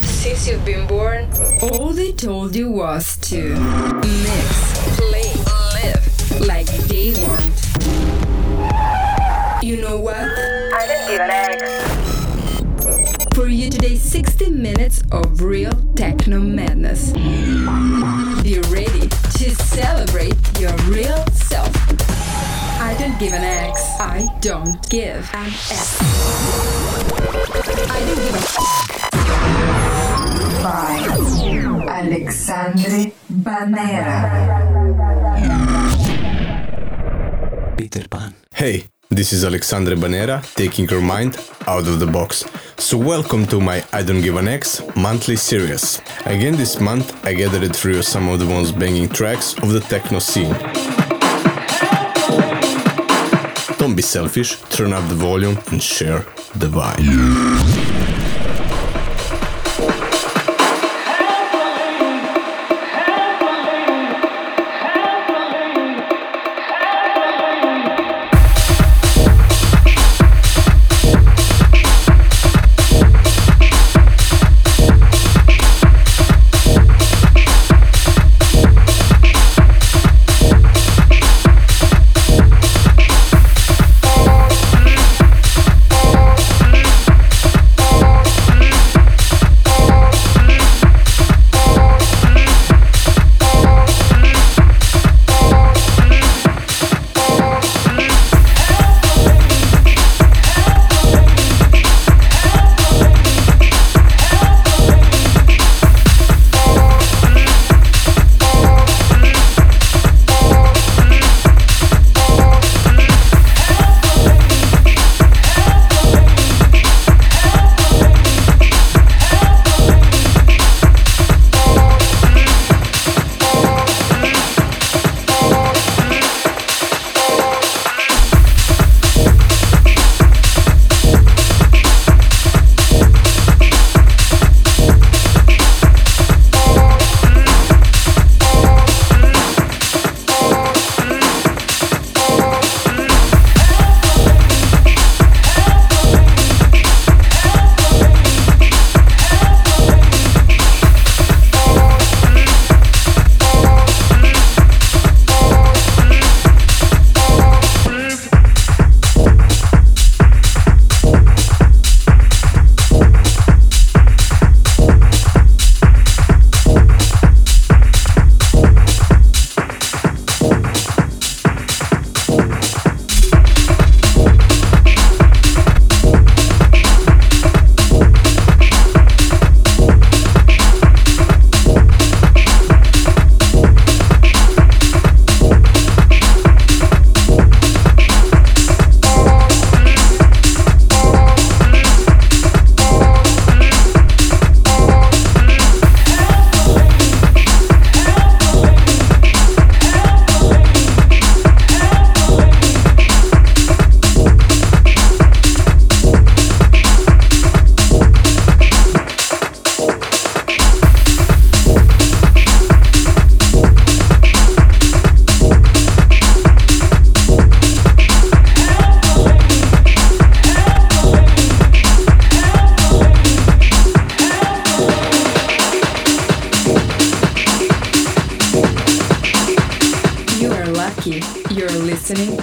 Since you've been born, all they told you was to mix, play, live like they want. You know what? I didn't give an X. For you today, 60 minutes of real techno madness. Be ready to celebrate your real self. I don't give an X. I don't give an X. I don't give a by Alexandre Banera. Peter Pan. Hey, this is Alexandre Banera taking your mind out of the box. So, welcome to my I Don't Give an X monthly series. Again, this month I gathered for you some of the most banging tracks of the techno scene. Be selfish, turn up the volume and share the vibe.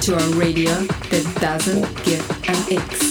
to a radio that doesn't give an X.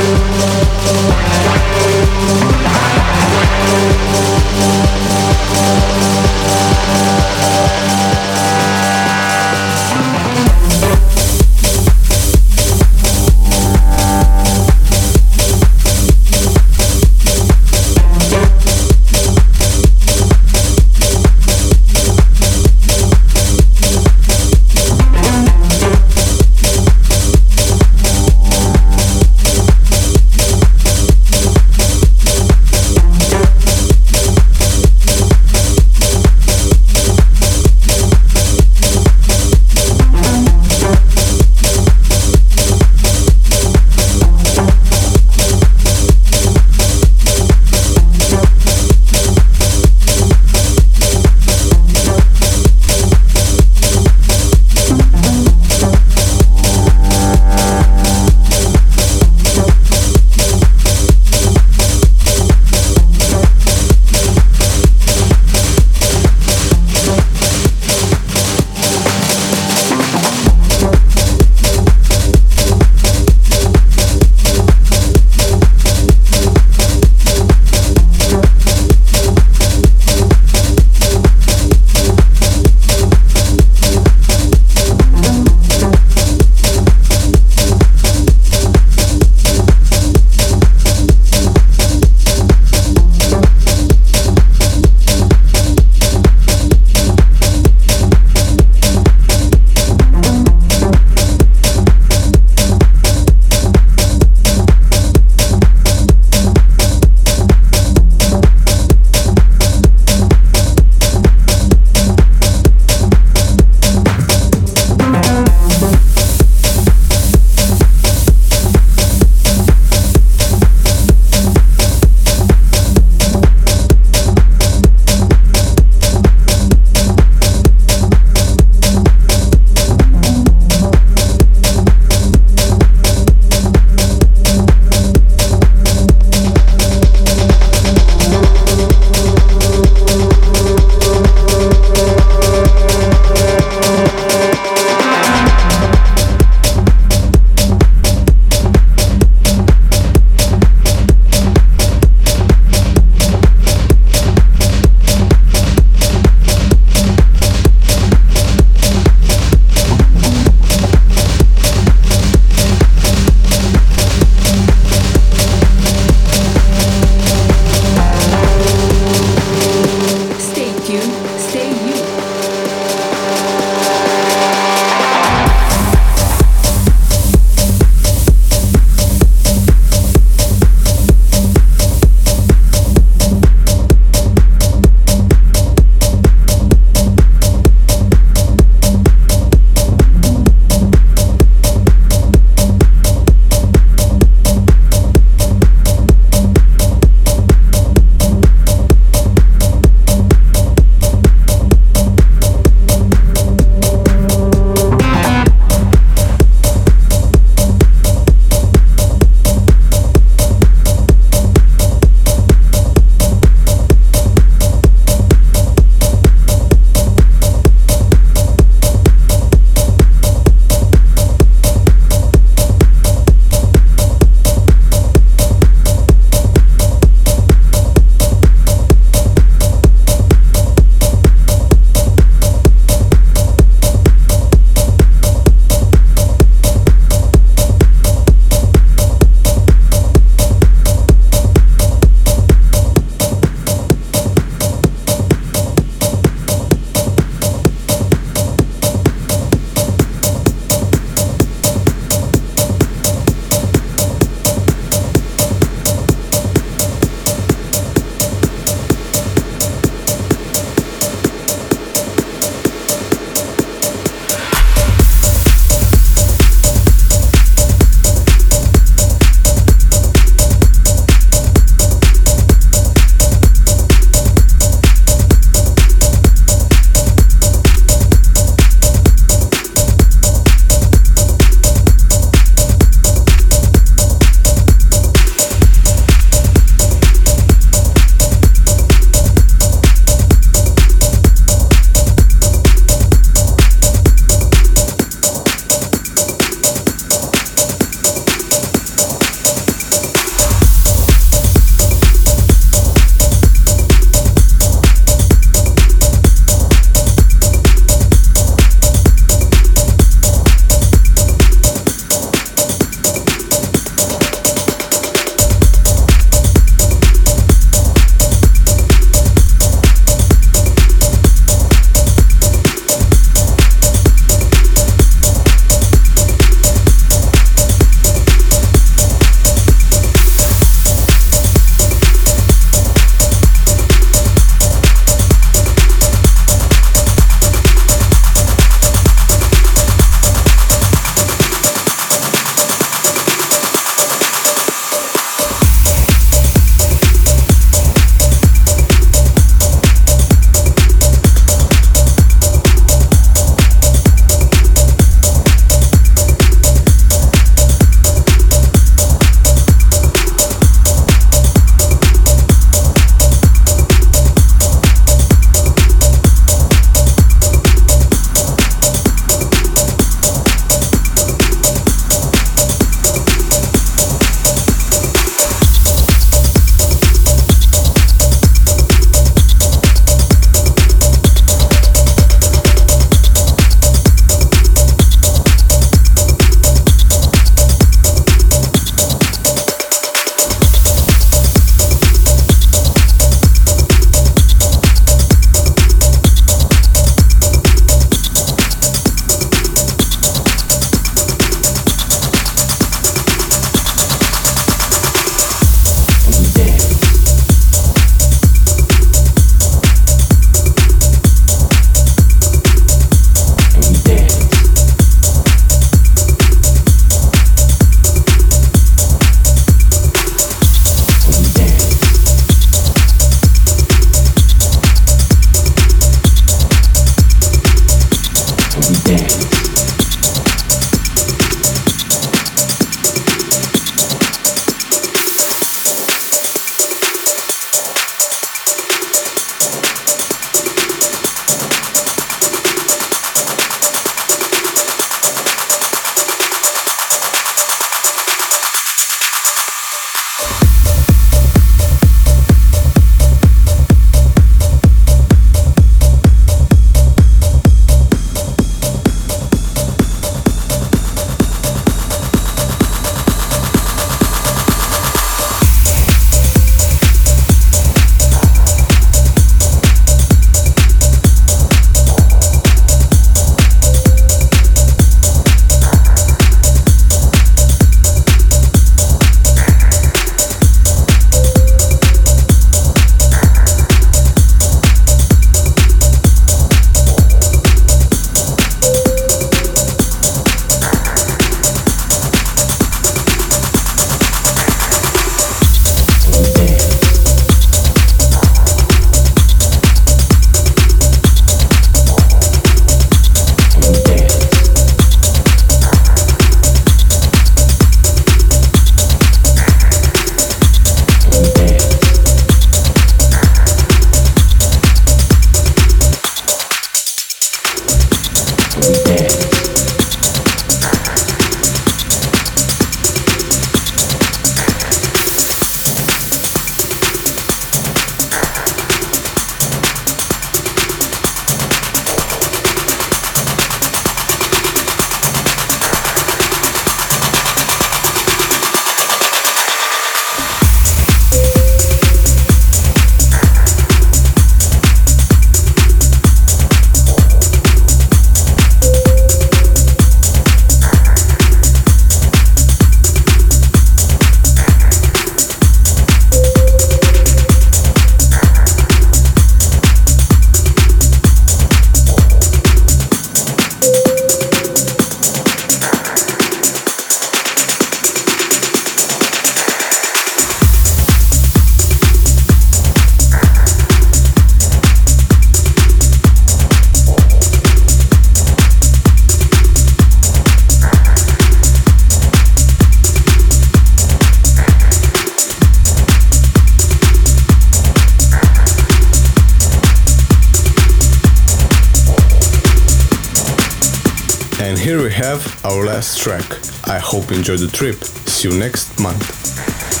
here we have our last track. I hope you enjoy the trip. See you next month.